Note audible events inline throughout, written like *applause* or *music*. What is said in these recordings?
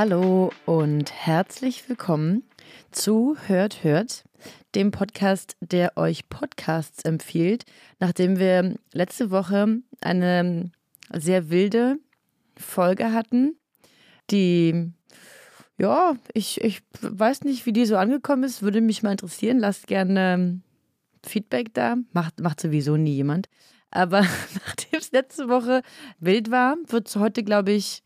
Hallo und herzlich willkommen zu Hört, Hört, dem Podcast, der euch Podcasts empfiehlt, nachdem wir letzte Woche eine sehr wilde Folge hatten, die, ja, ich, ich weiß nicht, wie die so angekommen ist, würde mich mal interessieren. Lasst gerne Feedback da. Macht, macht sowieso nie jemand. Aber *laughs* nachdem es letzte Woche wild war, wird es heute, glaube ich,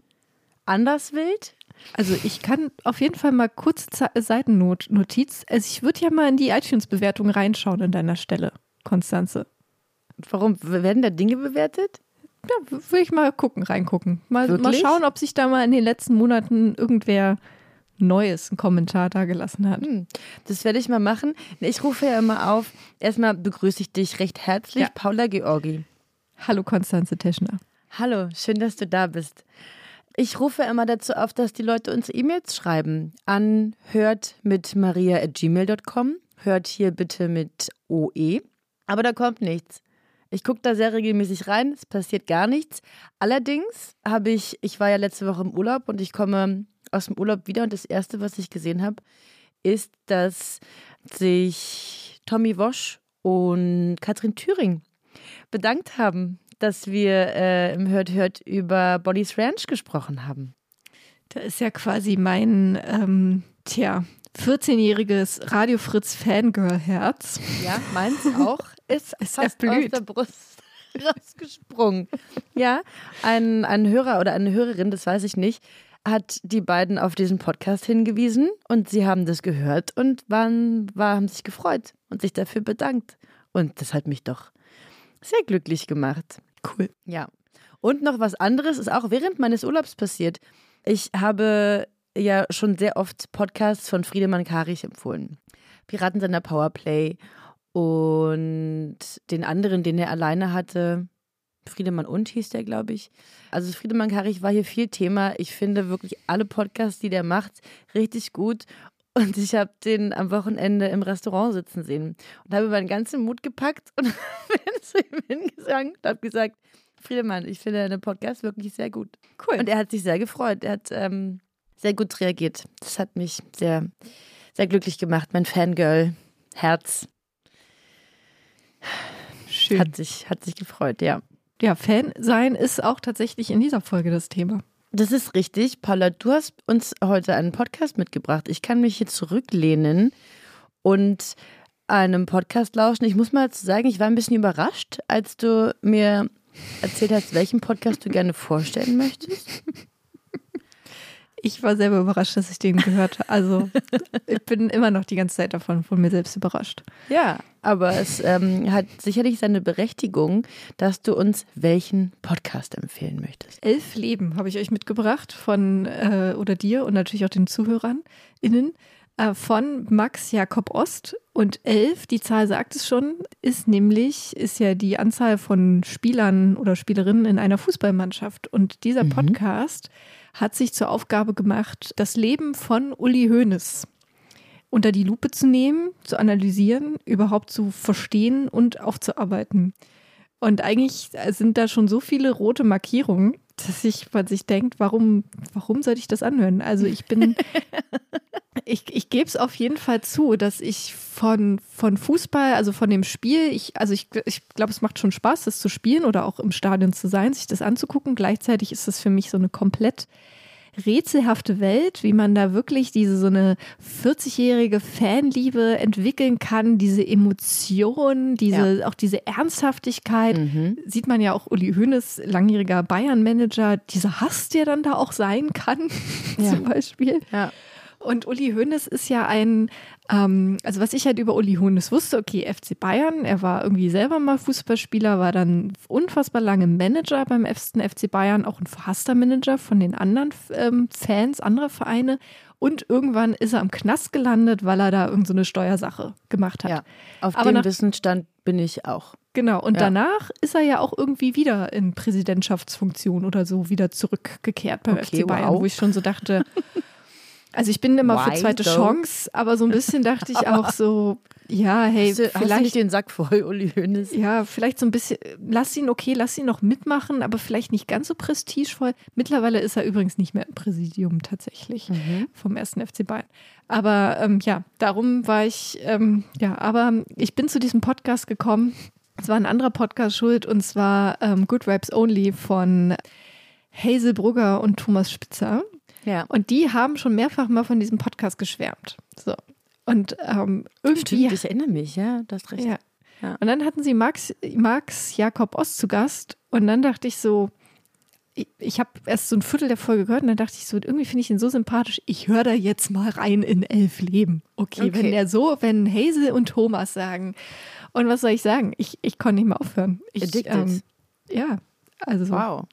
anders wild. Also ich kann auf jeden Fall mal kurz Seitennotiz. Also ich würde ja mal in die iTunes-Bewertung reinschauen an deiner Stelle, Konstanze. Warum? Werden da Dinge bewertet? Ja, würde ich mal gucken, reingucken. Mal, mal schauen, ob sich da mal in den letzten Monaten irgendwer Neues einen Kommentar da gelassen hat. Hm, das werde ich mal machen. Ich rufe ja immer auf. Erstmal begrüße ich dich recht herzlich, ja. Paula Georgi. Hallo Konstanze Teschner. Hallo, schön, dass du da bist. Ich rufe immer dazu auf, dass die Leute uns E-Mails schreiben an hört mit maria.gmail.com. Hört hier bitte mit OE. Aber da kommt nichts. Ich gucke da sehr regelmäßig rein, es passiert gar nichts. Allerdings habe ich, ich war ja letzte Woche im Urlaub und ich komme aus dem Urlaub wieder und das Erste, was ich gesehen habe, ist, dass sich Tommy Wosch und Katrin Thüring bedankt haben dass wir äh, im Hört Hört über Bonnie's Ranch gesprochen haben. Da ist ja quasi mein, ähm, tja, 14-jähriges Radio Fritz Fangirl-Herz. Ja, meins *laughs* auch. Ist, ist fast erblüht. aus der Brust *laughs* rausgesprungen. Ja, ein, ein Hörer oder eine Hörerin, das weiß ich nicht, hat die beiden auf diesen Podcast hingewiesen und sie haben das gehört und waren, war, haben sich gefreut und sich dafür bedankt. Und das hat mich doch sehr glücklich gemacht. Cool. Ja. Und noch was anderes ist auch während meines Urlaubs passiert. Ich habe ja schon sehr oft Podcasts von Friedemann Karich empfohlen. Piraten seiner Powerplay und den anderen, den er alleine hatte. Friedemann und hieß der, glaube ich. Also Friedemann Karich war hier viel Thema. Ich finde wirklich alle Podcasts, die der macht, richtig gut. Und ich habe den am Wochenende im Restaurant sitzen sehen und habe meinen ganzen Mut gepackt und *laughs* bin zu ihm hingegangen und habe gesagt, Friedemann, ich finde deinen Podcast wirklich sehr gut. Cool. Und er hat sich sehr gefreut. Er hat ähm, sehr gut reagiert. Das hat mich sehr, sehr glücklich gemacht. Mein Fangirl-Herz hat sich, hat sich gefreut, ja. Ja, Fan sein ist auch tatsächlich in dieser Folge das Thema. Das ist richtig. Paula, du hast uns heute einen Podcast mitgebracht. Ich kann mich hier zurücklehnen und einem Podcast lauschen. Ich muss mal sagen, ich war ein bisschen überrascht, als du mir erzählt hast, welchen Podcast du gerne vorstellen möchtest. *laughs* Ich war selber überrascht, dass ich den gehört habe. Also *laughs* ich bin immer noch die ganze Zeit davon von mir selbst überrascht. Ja, aber es ähm, hat sicherlich seine Berechtigung, dass du uns welchen Podcast empfehlen möchtest. Elf Leben habe ich euch mitgebracht von äh, oder dir und natürlich auch den Zuhörern innen äh, von Max Jakob Ost. Und elf, die Zahl sagt es schon, ist nämlich, ist ja die Anzahl von Spielern oder Spielerinnen in einer Fußballmannschaft. Und dieser mhm. Hat sich zur Aufgabe gemacht, das Leben von Uli Hoeneß unter die Lupe zu nehmen, zu analysieren, überhaupt zu verstehen und aufzuarbeiten. Und eigentlich sind da schon so viele rote Markierungen, dass ich, man sich denkt, warum, warum sollte ich das anhören? Also ich bin, *laughs* ich, ich gebe es auf jeden Fall zu, dass ich von, von Fußball, also von dem Spiel, ich, also ich, ich glaube, es macht schon Spaß, das zu spielen oder auch im Stadion zu sein, sich das anzugucken. Gleichzeitig ist es für mich so eine komplett rätselhafte Welt, wie man da wirklich diese so eine 40-jährige Fanliebe entwickeln kann, diese Emotionen, diese, ja. auch diese Ernsthaftigkeit. Mhm. Sieht man ja auch Uli Hoeneß, langjähriger Bayern-Manager, dieser Hass, der dann da auch sein kann, *laughs* ja. zum Beispiel. Ja. Und Uli Hoeneß ist ja ein, ähm, also was ich halt über Uli Hoeneß wusste, okay, FC Bayern, er war irgendwie selber mal Fußballspieler, war dann unfassbar lange Manager beim FC Bayern, auch ein verhasster Manager von den anderen ähm, Fans anderer Vereine Und irgendwann ist er im Knast gelandet, weil er da irgendeine so Steuersache gemacht hat. Ja, auf Aber dem Wissensstand bin ich auch. Genau, und Ja. danach ist er ja auch irgendwie wieder in Präsidentschaftsfunktion oder so wieder zurückgekehrt beim Okay, FC Bayern, wow. wo ich schon so dachte, *laughs* also ich bin immer für Why zweite though? Chance, aber so ein bisschen dachte ich auch so, *laughs* ja, hey, Hast du, hast du nicht vielleicht, den Sack voll, Uli Hoeneß? ja, vielleicht so ein bisschen, lass ihn, okay, lass ihn noch mitmachen, aber vielleicht nicht ganz so prestigevoll. Mittlerweile ist er übrigens nicht mehr im Präsidium tatsächlich Mhm. vom ersten FC Bayern. Aber ähm, ja, darum war ich, ähm, ja, aber ich bin zu diesem Podcast gekommen. Es war ein anderer Podcast schuld und zwar ähm, Good Vibes Only von Hazel Brugger und Thomas Spitzer. Ja. Und die haben schon mehrfach mal von diesem Podcast geschwärmt. So. Und ähm, irgendwie. Stimmt, ich erinnere mich, ja, du hast recht. ja. Ja. Und dann hatten sie Max, Max Jakob Ost zu Gast und dann dachte ich so, ich, ich habe erst so ein Viertel der Folge gehört und dann dachte ich so, irgendwie finde ich ihn so sympathisch, ich höre da jetzt mal rein in elf Leben. Okay, Okay. wenn der so, wenn Hazel und Thomas sagen. Und was soll ich sagen? Ich, ich konnte nicht mehr aufhören. Ich, Addicted. ja, also Wow.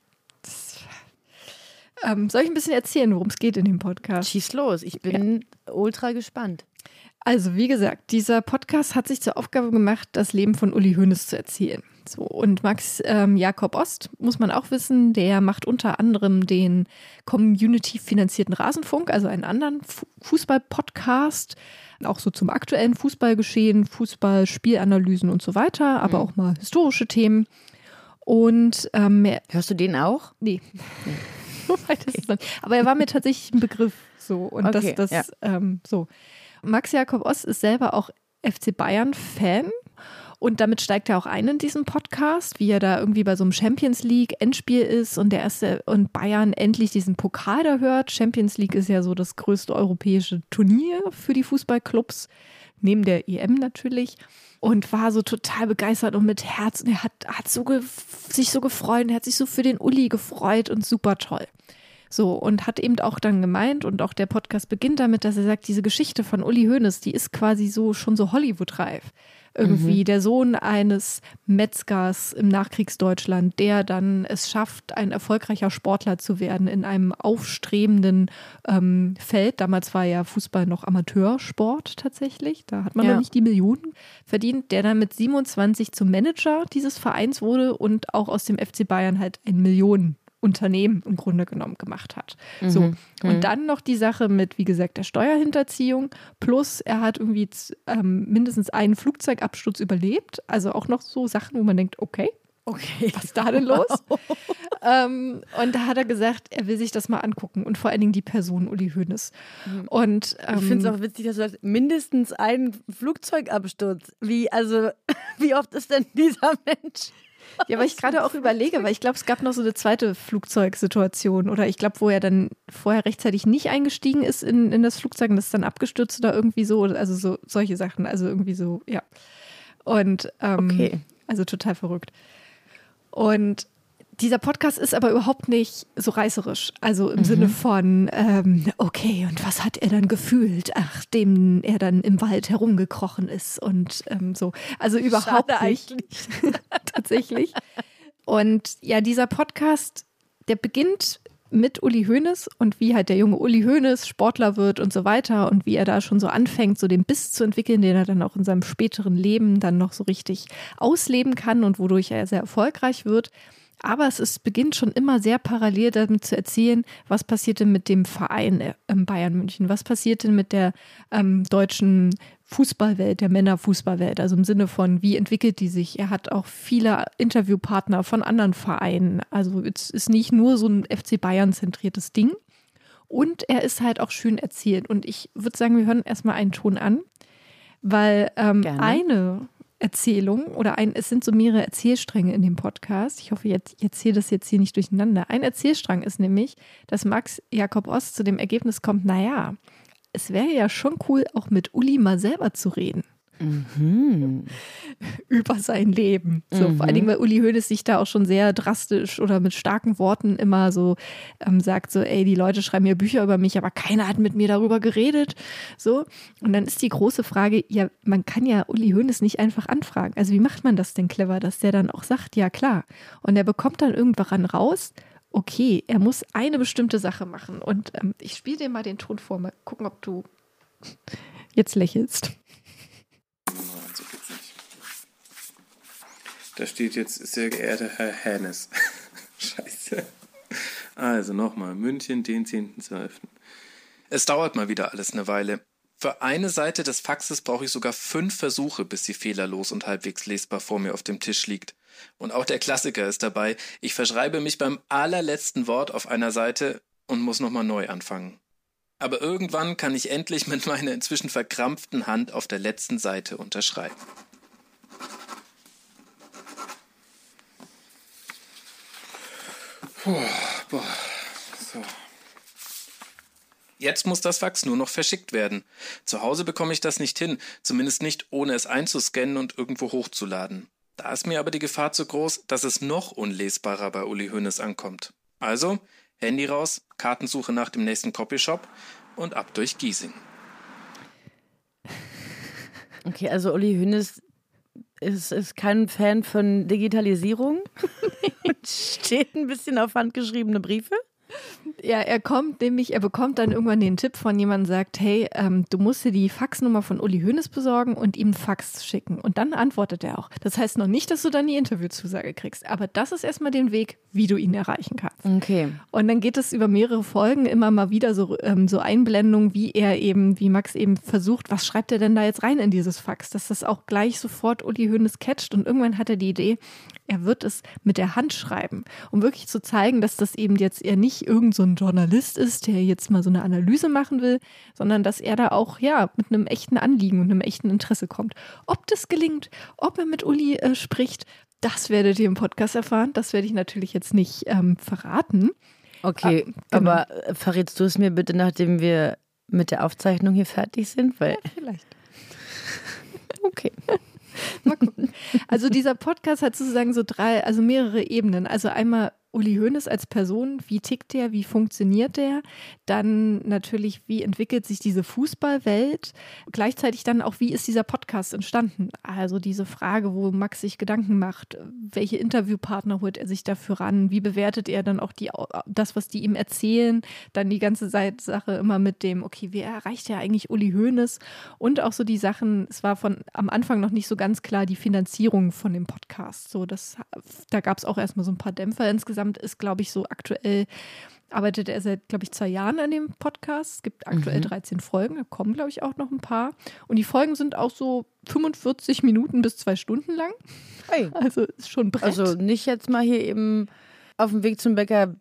Ähm, soll ich ein bisschen erzählen, worum es geht in dem Podcast? Schieß los, ich bin ultra gespannt. Also, wie gesagt, dieser Podcast hat sich zur Aufgabe gemacht, das Leben von Uli Hoeneß zu erzählen. So, und Max ähm, Jakob Ost, muss man auch wissen, der macht unter anderem den Community-finanzierten Rasenfunk, also einen anderen Fu- Fußball-Podcast, auch so zum aktuellen Fußballgeschehen, Fußballspielanalysen und so weiter, aber auch mal historische Themen. Und ähm, Hörst du den auch? Nee. Dann- *laughs* Aber er war mir tatsächlich ein Begriff. So. Und Okay, das, das ähm, so. Max Jakob Ost ist selber auch FC Bayern-Fan. Und damit steigt er auch ein in diesen Podcast, wie er da irgendwie bei so einem Champions League Endspiel ist und der erste und Bayern endlich diesen Pokal da hört. Champions League ist ja so das größte europäische Turnier für die Fußballclubs, neben der EM natürlich. Und war so total begeistert und mit Herz. Und er hat, hat so sich so gefreut, er hat sich so für den Uli gefreut und super toll. So, und hat eben auch dann gemeint, und auch der Podcast beginnt damit, dass er sagt, diese Geschichte von Uli Hoeneß, die ist quasi so schon so Hollywood-reif. Irgendwie der Sohn eines Metzgers im Nachkriegsdeutschland, der dann es schafft, ein erfolgreicher Sportler zu werden in einem aufstrebenden ähm, Feld. Damals war ja Fußball noch Amateursport tatsächlich. Da hat man Ja. noch nicht die Millionen verdient, der dann mit 27 zum Manager dieses Vereins wurde und auch aus dem FC Bayern halt ein Millionenunternehmen im Grunde genommen gemacht hat. So. Und dann noch die Sache mit, wie gesagt, der Steuerhinterziehung. Plus er hat irgendwie ähm, mindestens einen Flugzeugabsturz überlebt. Also auch noch so Sachen, wo man denkt, okay, Okay. was ist da denn los? *laughs* ähm, und da hat er gesagt, er will sich das mal angucken und vor allen Dingen die Person Uli Hoeneß. Und ähm, Ich finde es auch witzig, dass du sagst, mindestens ein Flugzeugabsturz. Wie, also, *laughs* wie oft ist denn dieser Mensch? Ja, weil ich gerade auch überlege, weil ich glaube, es gab noch so eine zweite Flugzeugsituation oder ich glaube, wo er dann vorher rechtzeitig nicht eingestiegen ist in, in das Flugzeug und das ist dann abgestürzt oder irgendwie so, also so solche Sachen, also irgendwie so, ja. Und ähm, Okay. also total verrückt. Und dieser Podcast ist aber überhaupt nicht so reißerisch. Also im Sinne von, ähm, okay, und was hat er dann gefühlt, nachdem er dann im Wald herumgekrochen ist und ähm, so. Also überhaupt Schade nicht *laughs* tatsächlich. Und ja, dieser Podcast, der beginnt mit Uli Hoeneß und wie halt der junge Uli Hoeneß Sportler wird und so weiter und wie er da schon so anfängt, so den Biss zu entwickeln, den er dann auch in seinem späteren Leben dann noch so richtig ausleben kann und wodurch er sehr erfolgreich wird. Aber es ist, beginnt schon immer sehr parallel damit zu erzählen, was passierte mit dem Verein äh, ähm, Bayern München, was passierte mit der ähm, deutschen Fußballwelt, der Männerfußballwelt, also im Sinne von, wie entwickelt die sich? Er hat auch viele Interviewpartner von anderen Vereinen. Also es ist nicht nur so ein FC Bayern zentriertes Ding. Und er ist halt auch schön erzählt. Und ich würde sagen, wir hören erstmal einen Ton an, weil ähm, eine Erzählung oder ein, es sind so mehrere Erzählstränge in dem Podcast. Ich hoffe, jetzt, ich erzähle das jetzt hier nicht durcheinander. Ein Erzählstrang ist nämlich, dass Max Jakob Ost zu dem Ergebnis kommt, naja, es wäre ja schon cool, auch mit Uli mal selber zu reden über sein Leben. So, Vor allen Dingen, weil Uli Hoeneß sich da auch schon sehr drastisch oder mit starken Worten immer so ähm, sagt, so, ey, die Leute schreiben hier Bücher über mich, aber keiner hat mit mir darüber geredet. So. Und dann ist die große Frage, ja, man kann ja Uli Hoeneß nicht einfach anfragen. Also wie macht man das denn clever, dass der dann auch sagt, ja klar. Und er bekommt dann irgendwann raus, okay, er muss eine bestimmte Sache machen. Und ähm, ich spiele dir mal den Ton vor, mal gucken, ob du jetzt lächelst. So geht's nicht. Da steht jetzt, sehr geehrter Herr Hennes. *laughs* Scheiße. Also nochmal, München, den 10.12. Es dauert mal wieder alles eine Weile. Für eine Seite des Faxes brauche ich sogar fünf Versuche, bis sie fehlerlos und halbwegs lesbar vor mir auf dem Tisch liegt. Und auch der Klassiker ist dabei. Ich verschreibe mich beim allerletzten Wort auf einer Seite und muss nochmal neu anfangen. Aber irgendwann kann ich endlich mit meiner inzwischen verkrampften Hand auf der letzten Seite unterschreiben. Puh, boah, so. Jetzt muss das Fax nur noch verschickt werden. Zu Hause bekomme ich das nicht hin, zumindest nicht ohne es einzuscannen und irgendwo hochzuladen. Da ist mir aber die Gefahr zu groß, dass es noch unlesbarer bei Uli Hoeneß ankommt. Also, Handy raus, Kartensuche nach dem nächsten Copyshop und ab durch Giesing. Okay, also Uli Hoeneß ist, ist kein Fan von Digitalisierung *laughs* steht ein bisschen auf handgeschriebene Briefe. Ja, er kommt nämlich, er bekommt dann irgendwann den Tipp von jemandem, sagt, hey, ähm, du musst dir die Faxnummer von Uli Hoeneß besorgen und ihm Fax schicken. Und dann antwortet er auch. Das heißt noch nicht, dass du dann die Interviewzusage kriegst, aber das ist erstmal den Weg, wie du ihn erreichen kannst. Okay. Und dann geht es über mehrere Folgen immer mal wieder so, ähm, so Einblendungen, wie er eben, wie Max eben versucht, was schreibt er denn da jetzt rein in dieses Fax, dass das auch gleich sofort Uli Hoeneß catcht und irgendwann hat er die Idee, er wird es mit der Hand schreiben, um wirklich zu zeigen, dass das eben jetzt eher nicht irgend so ein Journalist ist, der jetzt mal so eine Analyse machen will, sondern dass er da auch ja mit einem echten Anliegen und einem echten Interesse kommt. Ob das gelingt, ob er mit Uli äh, spricht, das werdet ihr im Podcast erfahren. Das werde ich natürlich jetzt nicht ähm, verraten. Okay, Ah, genau. aber äh, verrätst du es mir bitte, nachdem wir mit der Aufzeichnung hier fertig sind? Weil Vielleicht. *laughs* Okay. Mal gucken. Also dieser Podcast hat sozusagen so drei, also mehrere Ebenen. Also einmal Uli Hoeneß als Person, wie tickt der, wie funktioniert der? Dann natürlich, wie entwickelt sich diese Fußballwelt? Gleichzeitig dann auch, wie ist dieser Podcast entstanden? Also diese Frage, wo Max sich Gedanken macht, welche Interviewpartner holt er sich dafür ran? Wie bewertet er dann auch die, das, was die ihm erzählen? Dann die ganze Sache immer mit dem, okay, wie erreicht er eigentlich Uli Hoeneß? Und auch so die Sachen, es war von am Anfang noch nicht so ganz klar die Finanzierung von dem Podcast. So, das, da gab es auch erstmal so ein paar Dämpfer. Insgesamt ist, glaube ich, so aktuell arbeitet er seit, glaube ich, zwei Jahren an dem Podcast. Es gibt aktuell Mhm. 13 Folgen, da kommen, glaube ich, auch noch ein paar. Und die Folgen sind auch so 45 Minuten bis zwei Stunden lang. hey, Also ist schon ein Brett. also nicht jetzt mal hier eben auf dem Weg zum Bäcker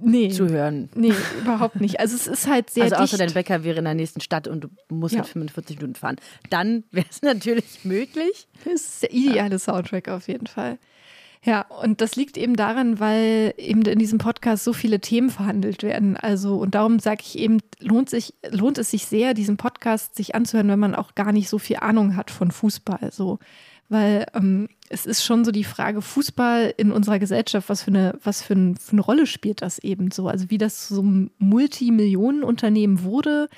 nee, wegzuhören. nee, überhaupt nicht. Also es ist halt sehr Also außer dicht. dein Bäcker wäre in der nächsten Stadt und du musst Ja. halt 45 Minuten fahren. Dann wäre es *laughs* natürlich möglich. Das ist der ideale Soundtrack auf jeden Fall. Ja, und das liegt eben daran, weil eben in diesem Podcast so viele Themen verhandelt werden. Also, und darum sage ich eben, lohnt, sich, lohnt es sich sehr, diesen Podcast sich anzuhören, wenn man auch gar nicht so viel Ahnung hat von Fußball. So. Weil ähm, es ist schon so die Frage, Fußball in unserer Gesellschaft, was für eine, was für, ein, für eine Rolle spielt das eben so? Also wie das so ein Multimillionenunternehmen wurde,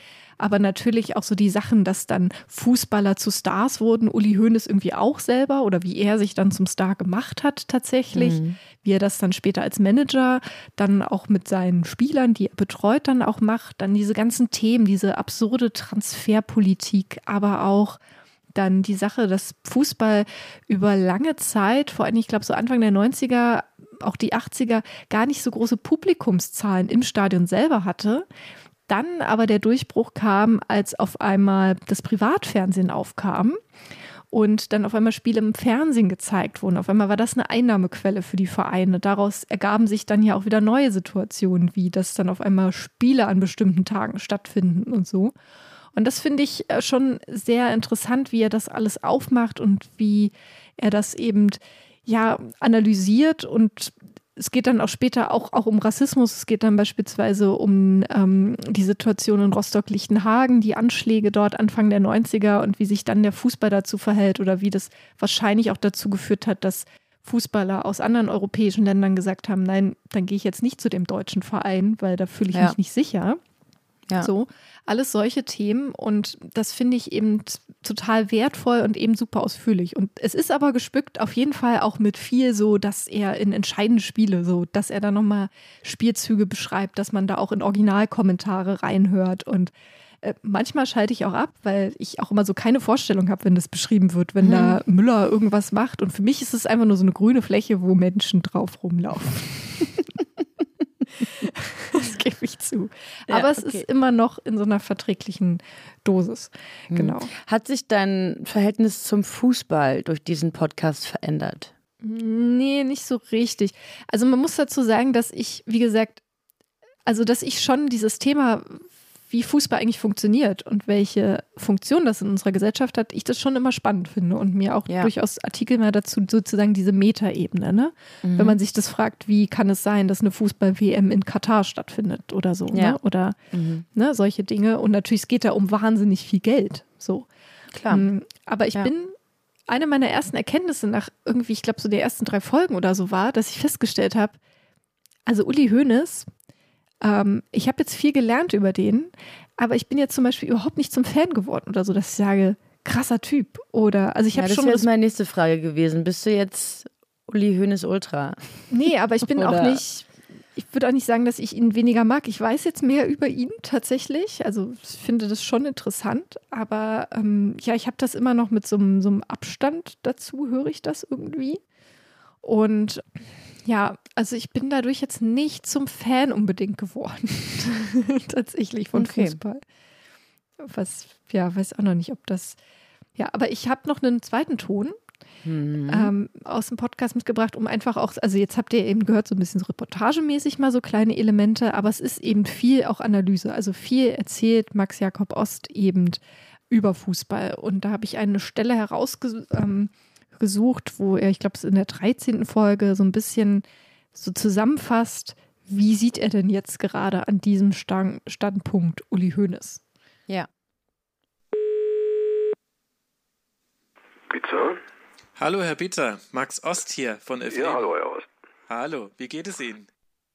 aber natürlich auch so die Sachen, dass dann Fußballer zu Stars wurden, Uli Hoeneß irgendwie auch selber oder wie er sich dann zum Star gemacht hat tatsächlich, wie er das dann später als Manager dann auch mit seinen Spielern, die er betreut, dann auch macht, dann diese ganzen Themen, diese absurde Transferpolitik, aber auch dann die Sache, dass Fußball über lange Zeit, vor allem ich glaube so Anfang der 90er, auch die 80er, gar nicht so große Publikumszahlen im Stadion selber hatte. Dann aber der Durchbruch kam, als auf einmal das Privatfernsehen aufkam und dann auf einmal Spiele im Fernsehen gezeigt wurden. Auf einmal war das eine Einnahmequelle für die Vereine. Daraus ergaben sich dann ja auch wieder neue Situationen, wie dass dann auf einmal Spiele an bestimmten Tagen stattfinden und so. Und das finde ich äh, schon sehr interessant, wie er das alles aufmacht und wie er das eben ja analysiert und es geht dann auch später auch, auch um Rassismus. Es geht dann beispielsweise um ähm, die Situation in Rostock-Lichtenhagen, die Anschläge dort Anfang der 90er und wie sich dann der Fußball dazu verhält oder wie das wahrscheinlich auch dazu geführt hat, dass Fußballer aus anderen europäischen Ländern gesagt haben, nein, dann gehe ich jetzt nicht zu dem deutschen Verein, weil da fühle ich Ja. mich nicht sicher. Ja. So, alles solche Themen und das finde ich eben total wertvoll und eben super ausführlich. Und es ist aber gespückt auf jeden Fall auch mit viel so, dass er in entscheidende Spiele, so, dass er da nochmal Spielzüge beschreibt, dass man da auch in Originalkommentare reinhört und äh, manchmal schalte ich auch ab, weil ich auch immer so keine Vorstellung habe, wenn das beschrieben wird, wenn da Müller irgendwas macht. Und für mich ist es einfach nur so eine grüne Fläche, wo Menschen drauf rumlaufen. *laughs* ich zu. Ja, Aber es okay. ist immer noch in so einer verträglichen Dosis. Genau. Hat sich dein Verhältnis zum Fußball durch diesen Podcast verändert? Nee, nicht so richtig. Also man muss dazu sagen, dass ich, wie gesagt, also dass ich schon dieses Thema, wie Fußball eigentlich funktioniert und welche Funktion das in unserer Gesellschaft hat, ich das schon immer spannend finde und mir auch Ja. durchaus Artikel mal dazu sozusagen diese Metaebene, ne? Wenn man sich das fragt, wie kann es sein, dass eine Fußball-WM in Katar stattfindet oder so, Ja. ne? Oder ne, solche Dinge. Und natürlich es geht da um wahnsinnig viel Geld. So. Klar. Mm, Aber ich Ja. bin, eine meiner ersten Erkenntnisse nach irgendwie, ich glaube, so der ersten drei Folgen oder so war, dass ich festgestellt habe, also Uli Hoeneß, ähm, ich habe jetzt viel gelernt über den, aber ich bin jetzt zum Beispiel überhaupt nicht zum Fan geworden oder so, dass ich sage, krasser Typ. Oder, also ich Ja, habe das schon. jetzt Res- meine nächste Frage gewesen. Bist du jetzt Uli Hoeneß Ultra? Nee, aber ich bin auch nicht. Ich würde auch nicht sagen, dass ich ihn weniger mag. Ich weiß jetzt mehr über ihn tatsächlich. Also ich finde das schon interessant. Aber ähm, ja, ich habe das immer noch mit so, einem- so einem Abstand dazu, höre ich das irgendwie. Und ja, also ich bin dadurch jetzt nicht zum Fan unbedingt geworden. *laughs* tatsächlich von Okay. Fußball. Was, ja, weiß auch noch nicht, ob das. Ja, aber ich habe noch einen zweiten Ton Mhm. ähm, aus dem Podcast mitgebracht, um einfach auch, also jetzt habt ihr eben gehört, so ein bisschen so reportagemäßig mal so kleine Elemente, aber es ist eben viel auch Analyse, also viel erzählt Max Jakob Ost eben über Fußball. Und da habe ich eine Stelle herausgesucht, ähm, gesucht, wo er, ich glaube, es ist in der 13. Folge so ein bisschen so zusammenfasst, wie sieht er denn jetzt gerade an diesem Stand, Standpunkt Uli Hoeneß? Ja. Bitte? Hallo, Herr Bitter. Max Ost hier von FM. Ja, hallo, Herr Ost. Hallo, wie geht es Ihnen?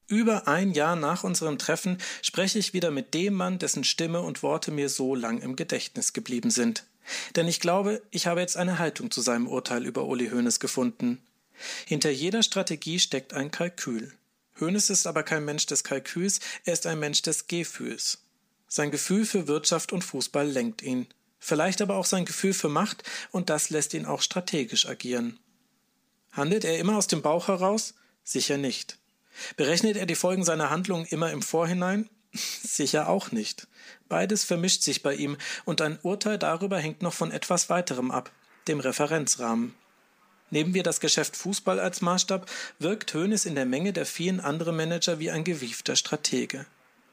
Über ein Jahr nach unserem Treffen spreche ich wieder mit dem Mann, dessen Stimme und Worte mir so lang im Gedächtnis geblieben sind. Denn ich glaube, ich habe jetzt eine Haltung zu seinem Urteil über Uli Hoeneß gefunden. Hinter jeder Strategie steckt ein Kalkül. Hoeneß ist aber kein Mensch des Kalküls, er ist ein Mensch des Gefühls. Sein Gefühl für Wirtschaft und Fußball lenkt ihn. Vielleicht aber auch sein Gefühl für Macht, und das lässt ihn auch strategisch agieren. Handelt er immer aus dem Bauch heraus? Sicher nicht. Berechnet er die Folgen seiner Handlungen immer im Vorhinein? Sicher auch nicht. Beides vermischt sich bei ihm, und ein Urteil darüber hängt noch von etwas weiterem ab, dem Referenzrahmen. Nehmen wir das Geschäft Fußball als Maßstab, wirkt Hoeneß in der Menge der vielen anderen Manager wie ein gewiefter Stratege.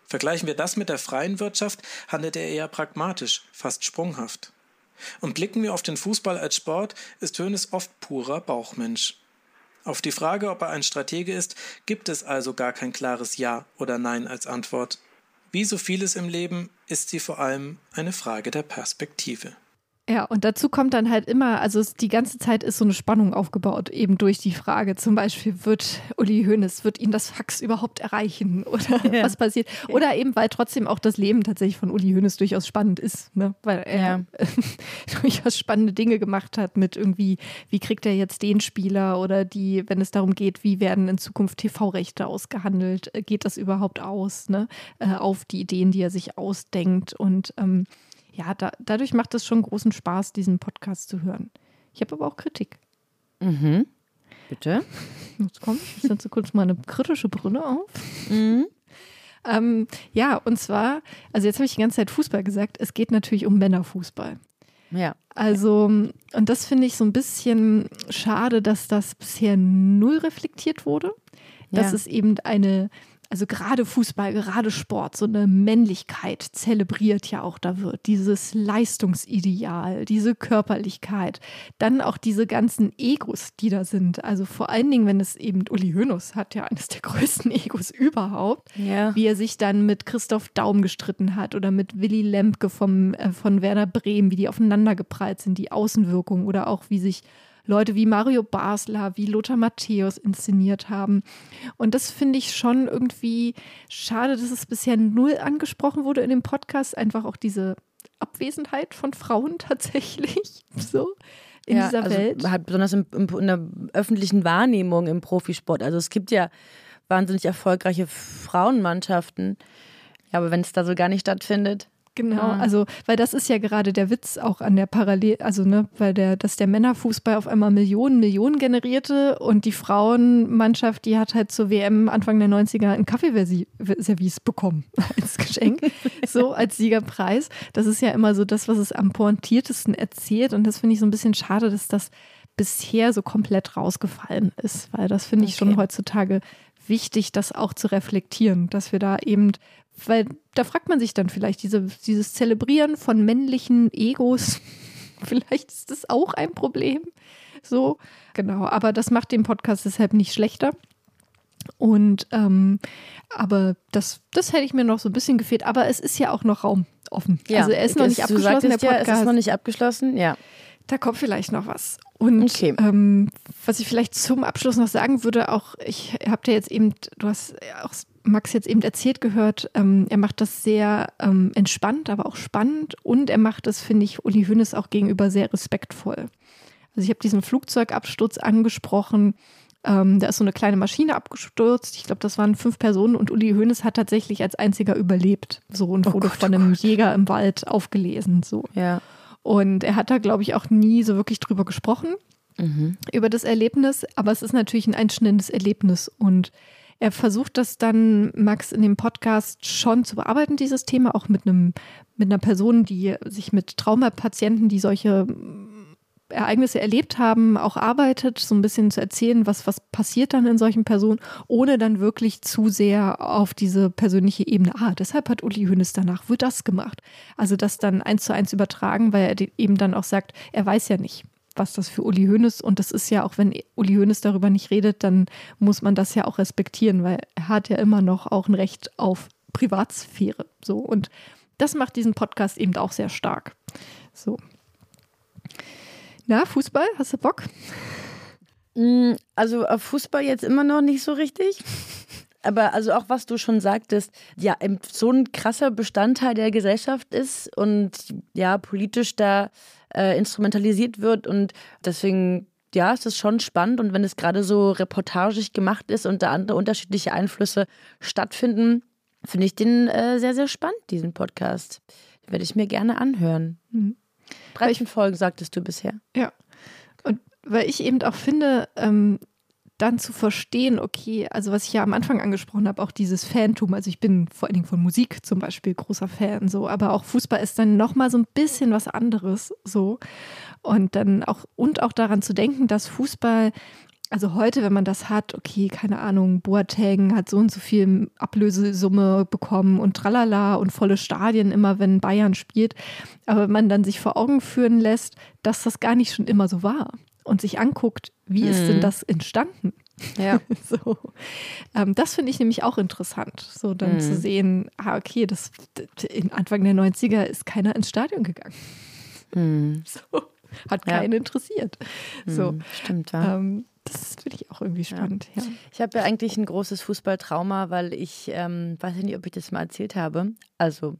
Vergleichen wir das mit der freien Wirtschaft, handelt er eher pragmatisch, fast sprunghaft. Und blicken wir auf den Fußball als Sport, ist Hoeneß oft purer Bauchmensch. Auf die Frage, ob er ein Stratege ist, gibt es also gar kein klares Ja oder Nein als Antwort. Wie so vieles im Leben ist sie vor allem eine Frage der Perspektive. Ja, und dazu kommt dann halt immer, also es, die ganze Zeit ist so eine Spannung aufgebaut, eben durch die Frage, zum Beispiel, wird Uli Hoeneß, wird ihn das Fax überhaupt erreichen *laughs* oder Ja. was passiert? Oder eben, weil trotzdem auch das Leben tatsächlich von Uli Hoeneß durchaus spannend ist, ne? weil er Ja. *laughs* durchaus spannende Dinge gemacht hat mit irgendwie, wie kriegt er jetzt den Spieler oder die, wenn es darum geht, wie werden in Zukunft TV-Rechte ausgehandelt, äh, geht das überhaupt aus, ne? äh, auf die Ideen, die er sich ausdenkt und ähm, ja, da, dadurch macht es schon großen Spaß, diesen Podcast zu hören. Ich habe aber auch Kritik. Mhm. Bitte? *laughs* Jetzt komm, ich setze kurz mal eine kritische Brille auf. Mhm. *laughs* Ähm, ja, und zwar, also jetzt habe ich die ganze Zeit Fußball gesagt, es geht natürlich um Männerfußball. Ja. Also, und das finde ich so ein bisschen schade, dass das bisher null reflektiert wurde. Dass Ja. es eben eine, also gerade Fußball, gerade Sport, so eine Männlichkeit zelebriert ja auch da wird. Dieses Leistungsideal, diese Körperlichkeit, dann auch diese ganzen Egos, die da sind. Also vor allen Dingen, wenn es eben Uli Hoeneß hat ja eines der *laughs* größten Egos überhaupt Ja. wie er sich dann mit Christoph Daum gestritten hat oder mit Willy Lemke vom, äh, von Werder Bremen, wie die aufeinander geprallt sind, die Außenwirkung oder auch wie sich Leute wie Mario Basler, wie Lothar Matthäus inszeniert haben. Und das finde ich schon irgendwie schade, dass es bisher null angesprochen wurde in dem Podcast. Einfach auch diese Abwesenheit von Frauen *laughs* tatsächlich so in ja, dieser also Welt. Halt besonders in, in, in der öffentlichen Wahrnehmung im Profisport. Also es gibt ja wahnsinnig erfolgreiche Frauenmannschaften. Ja, aber wenn es da so gar nicht stattfindet. Genau, Ah. also weil das ist ja gerade der Witz auch an der Parallel, also ne, weil der, dass der Männerfußball auf einmal Millionen, Millionen generierte und die Frauenmannschaft, die hat halt zur WM Anfang der 90er ein Kaffeeservice bekommen *laughs* als Geschenk, *laughs* so als Siegerpreis. Das ist ja immer so das, was es am pointiertesten erzählt und das finde ich so ein bisschen schade, dass das bisher so komplett rausgefallen ist, weil das finde ich schon Okay. heutzutage wichtig, das auch zu reflektieren, dass wir da eben, weil da fragt man sich dann vielleicht, diese, dieses Zelebrieren von männlichen Egos, *laughs* vielleicht ist das auch ein Problem. So, genau, aber das macht den Podcast deshalb nicht schlechter. Und ähm, aber das, das hätte ich mir noch so ein bisschen gefehlt. Aber es ist ja auch noch Raum offen. also er ist noch nicht du abgeschlossen, der sagtest ja, Podcast. es ist noch nicht abgeschlossen, ja. Da kommt vielleicht noch was. Und Okay. ähm, was ich vielleicht zum Abschluss noch sagen würde, auch ich habe dir jetzt eben, du hast auch Max jetzt eben erzählt gehört, ähm, er macht das sehr ähm, entspannt, aber auch spannend und er macht das, finde ich, Uli Hoeneß auch gegenüber sehr respektvoll. Also ich habe diesen Flugzeugabsturz angesprochen. Ähm, da ist so eine kleine Maschine abgestürzt. Ich glaube, das waren fünf Personen und Uli Hoeneß hat tatsächlich als einziger überlebt. So und wurde von einem Jäger im Wald aufgelesen. So. Ja. Und er hat da, glaube ich, auch nie so wirklich drüber gesprochen, über das Erlebnis. Aber es ist natürlich ein einschneidendes Erlebnis. Und er versucht das dann, Max, in dem Podcast schon zu bearbeiten, dieses Thema, auch mit einem, mit einer Person, die sich mit Traumapatienten, die solche Ereignisse erlebt haben, auch arbeitet, so ein bisschen zu erzählen, was, was passiert dann in solchen Personen, ohne dann wirklich zu sehr auf diese persönliche Ebene. Ah, deshalb hat Uli Hoeneß danach wohl das gemacht. Also das dann eins zu eins übertragen, weil er eben dann auch sagt, er weiß ja nicht, was das für Uli Hoeneß und das ist ja auch, wenn Uli Hoeneß darüber nicht redet, dann muss man das ja auch respektieren, weil er hat ja immer noch auch ein Recht auf Privatsphäre. So und das macht diesen Podcast eben auch sehr stark. So. Na, Fußball, hast du Bock? Mm, Also auf Fußball jetzt immer noch nicht so richtig. Aber also auch was du schon sagtest, ja, so ein krasser Bestandteil der Gesellschaft ist und ja, politisch da äh, instrumentalisiert wird und deswegen, ja, es ist schon spannend und wenn es gerade so reportagig gemacht ist und da andere unterschiedliche Einflüsse stattfinden, finde ich den äh, sehr, sehr spannend, diesen Podcast. Den werde ich mir gerne anhören. Mhm. 13 Folgen sagtest du bisher. Ja. Und weil ich eben auch finde, ähm, dann zu verstehen, okay, also was ich ja am Anfang angesprochen habe, auch dieses Fantum, also ich bin vor allen Dingen von Musik zum Beispiel großer Fan, so, aber auch Fußball ist dann nochmal so ein bisschen was anderes, so. Und dann auch, und auch daran zu denken, dass Fußball, also heute, wenn man das hat, okay, keine Ahnung, Boateng hat so und so viel Ablösesumme bekommen und tralala und volle Stadien immer, wenn Bayern spielt. Aber wenn man dann sich vor Augen führen lässt, dass das gar nicht schon immer so war und sich anguckt, wie ist denn das entstanden? Ja. *laughs* So. Ähm, das finde ich nämlich auch interessant, so dann zu sehen, ah, okay, das in Anfang der 90er ist keiner ins Stadion gegangen. *laughs* So. Hat Ja. keinen interessiert. So. Hm, Stimmt, ja. Ähm, das finde ich auch irgendwie spannend, ja. Ich habe ja eigentlich ein großes Fußballtrauma, weil ich ähm, weiß nicht, ob ich das mal erzählt habe. Also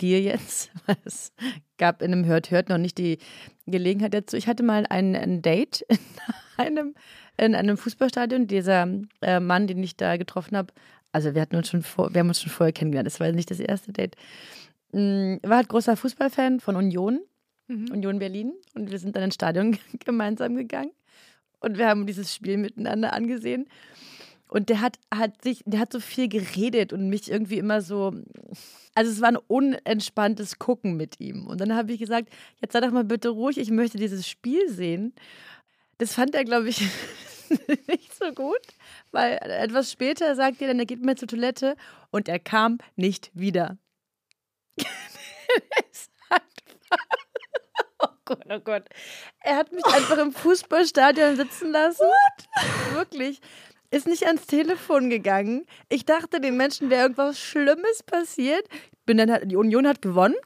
dir jetzt, *laughs* es gab in einem Hört Hört noch nicht die Gelegenheit dazu. Ich hatte mal ein, ein Date *laughs* in einem, in einem Fußballstadion. Dieser äh, Mann, den ich da getroffen habe, also wir hatten uns schon vor, wir haben uns schon vorher kennengelernt. Das war nicht das erste Date. Mm, War halt großer Fußballfan von Union, Union Berlin, und wir sind dann ins Stadion *laughs* gemeinsam gegangen und wir haben dieses Spiel miteinander angesehen. Und der hat, hat sich, der hat so viel geredet und mich irgendwie immer so. Also es war ein unentspanntes Gucken mit ihm. Und dann habe ich gesagt, jetzt sei doch mal bitte ruhig, ich möchte dieses Spiel sehen. Das fand er, glaube ich, *laughs* nicht so gut, weil etwas später sagt er dann, er geht mir zur Toilette und er kam nicht wieder. *laughs* *laughs* Oh Gott, oh Gott. Er hat mich einfach im Fußballstadion sitzen lassen. Wirklich. Ist nicht ans Telefon gegangen. Ich dachte, den Menschen wäre irgendwas Schlimmes passiert. Bin dann, halt- die Union hat gewonnen.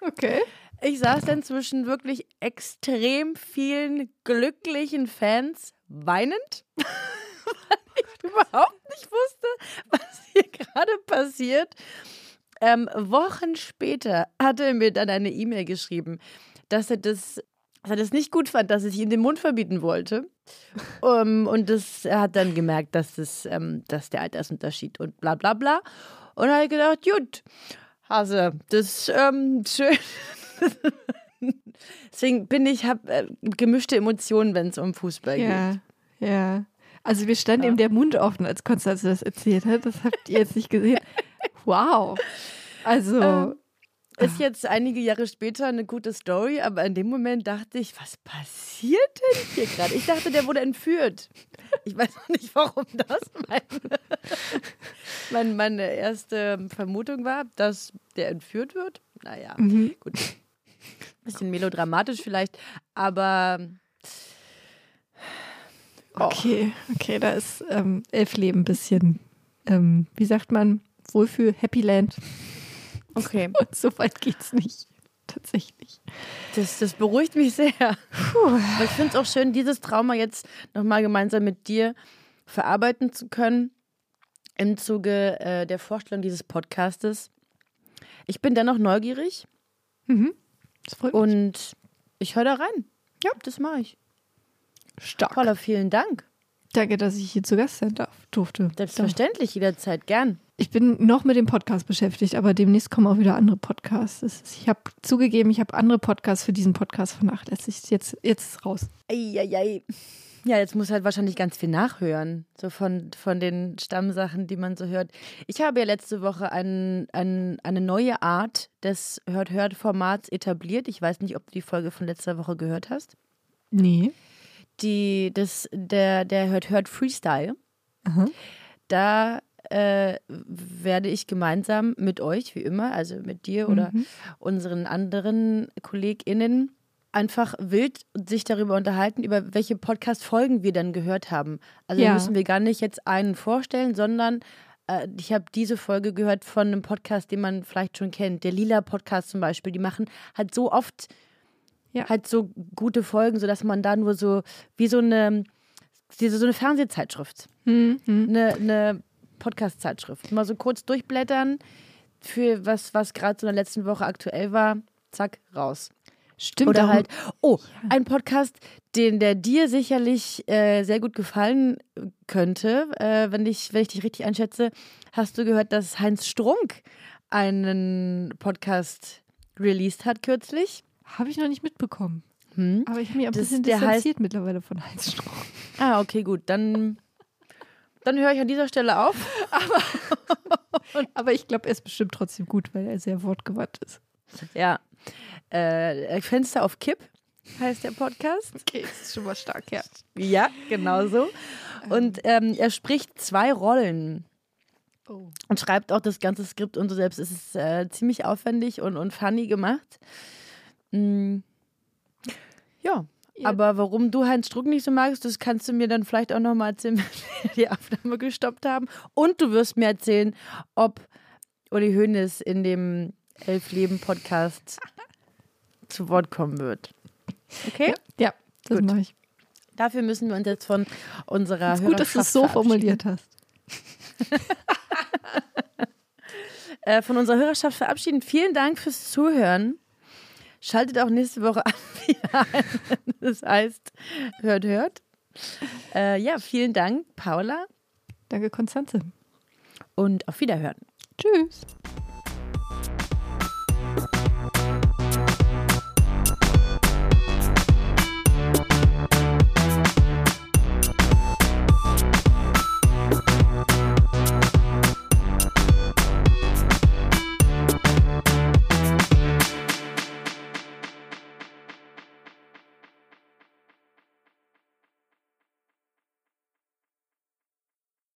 Okay. Ich saß dann zwischen wirklich extrem vielen glücklichen Fans weinend, *laughs* weil ich überhaupt nicht wusste, was hier gerade passiert. Ähm, Wochen später hatte er mir dann eine E-Mail geschrieben, dass er das, dass er das nicht gut fand, dass ich ihn den Mund verbieten wollte. um, und das, er hat dann gemerkt, dass, das, ähm, dass der Altersunterschied und bla bla bla. Und er hat gedacht, gut, Hase, das ist ähm, schön. *laughs* Deswegen bin ich, habe äh, gemischte Emotionen, wenn es um Fußball Ja, geht. ja. Also wir standen Ja. eben der Mund offen, als Konstanze das erzählt hat. Das habt ihr jetzt nicht gesehen. *laughs* Wow. Also, Ähm, Ist jetzt einige Jahre später eine gute Story, aber in dem Moment dachte ich, was passiert denn hier gerade? Ich dachte, der wurde entführt. Ich weiß noch nicht, warum das meine, *laughs* mein, meine erste Vermutung war, dass der entführt wird. Naja, mhm. gut. Bisschen melodramatisch vielleicht, aber okay, okay, da ist ähm, Elfleben ein bisschen, ähm, wie sagt man, Wohlfühl, Happy Land. Okay. *laughs* Und so weit geht's nicht. Tatsächlich. Das, das beruhigt mich sehr. Aber ich finde es auch schön, dieses Trauma jetzt nochmal gemeinsam mit dir verarbeiten zu können im Zuge äh, der Vorstellung dieses Podcastes. Ich bin dennoch neugierig Mhm. Das freut mich. und ich höre da rein. Ja, das mache ich. Stark. Paula, vielen Dank. Danke, dass ich hier zu Gast sein darf, durfte. Selbstverständlich, jederzeit gern. Ich bin noch mit dem Podcast beschäftigt, aber demnächst kommen auch wieder andere Podcasts. Ist, ich habe zugegeben, ich habe andere Podcasts für diesen Podcast vernachlässigt. Jetzt, jetzt ist es raus. Eieiei. Ja, jetzt muss halt wahrscheinlich ganz viel nachhören, so von, von den Stammsachen, die man so hört. Ich habe ja letzte Woche ein, ein, eine neue Art des Hört-Hört-Formats etabliert. Ich weiß nicht, ob du die Folge von letzter Woche gehört hast. Nee. Die, das, der, der Hört-Hört-Freestyle. Da äh, werde ich gemeinsam mit euch, wie immer, also mit dir oder Mhm. unseren anderen KollegInnen, einfach wild sich darüber unterhalten, über welche Podcast-Folgen wir dann gehört haben. Also Ja. müssen wir gar nicht jetzt einen vorstellen, sondern äh, ich habe diese Folge gehört von einem Podcast, den man vielleicht schon kennt. Der Lila Podcast zum Beispiel. Die machen halt so oft Ja. halt so gute Folgen, sodass man da nur so wie so eine, so eine Fernsehzeitschrift Mhm. eine, eine Podcast-Zeitschrift. Mal so kurz durchblättern für was, was gerade so in der letzten Woche aktuell war. Zack, raus. Stimmt. Oder halt, oh, ein Podcast, den der dir sicherlich äh, sehr gut gefallen könnte, äh, wenn, ich, wenn ich dich richtig einschätze, hast du gehört, dass Heinz Strunk einen Podcast released hat kürzlich. Habe ich noch nicht mitbekommen. Hm? Aber ich habe mich ein Das- bisschen der heißt- distanziert mittlerweile von Heinz Strunk. Ah, okay, gut. Dann, dann höre ich an dieser Stelle auf. *laughs* *laughs* Aber ich glaube, er ist bestimmt trotzdem gut, weil er sehr wortgewandt ist. Ja. Äh, Fenster auf Kipp heißt der Podcast. Okay, das ist schon mal stark, ja. Ja, genau so. Und ähm, er spricht zwei Rollen Oh. und schreibt auch das ganze Skript und so selbst. Es ist äh, ziemlich aufwendig und, und funny gemacht. Mm. Ja. Ja. Aber warum du Heinz Struck nicht so magst, das kannst du mir dann vielleicht auch nochmal erzählen, *laughs* wenn wir die Aufnahme gestoppt haben. Und du wirst mir erzählen, ob Uli Hoeneß in dem Elf-Leben-Podcast *laughs* zu Wort kommen wird. Okay? Ja, das Gut. mache ich. Dafür müssen wir uns jetzt von unserer Ist gut, dass du es so formuliert hast. *laughs* äh, von unserer Hörerschaft verabschieden. Vielen Dank fürs Zuhören. Schaltet auch nächste Woche *laughs* an. Das heißt, hört, hört. Äh, ja, vielen Dank, Paula. Danke, Konstanze. Und auf Wiederhören. Tschüss.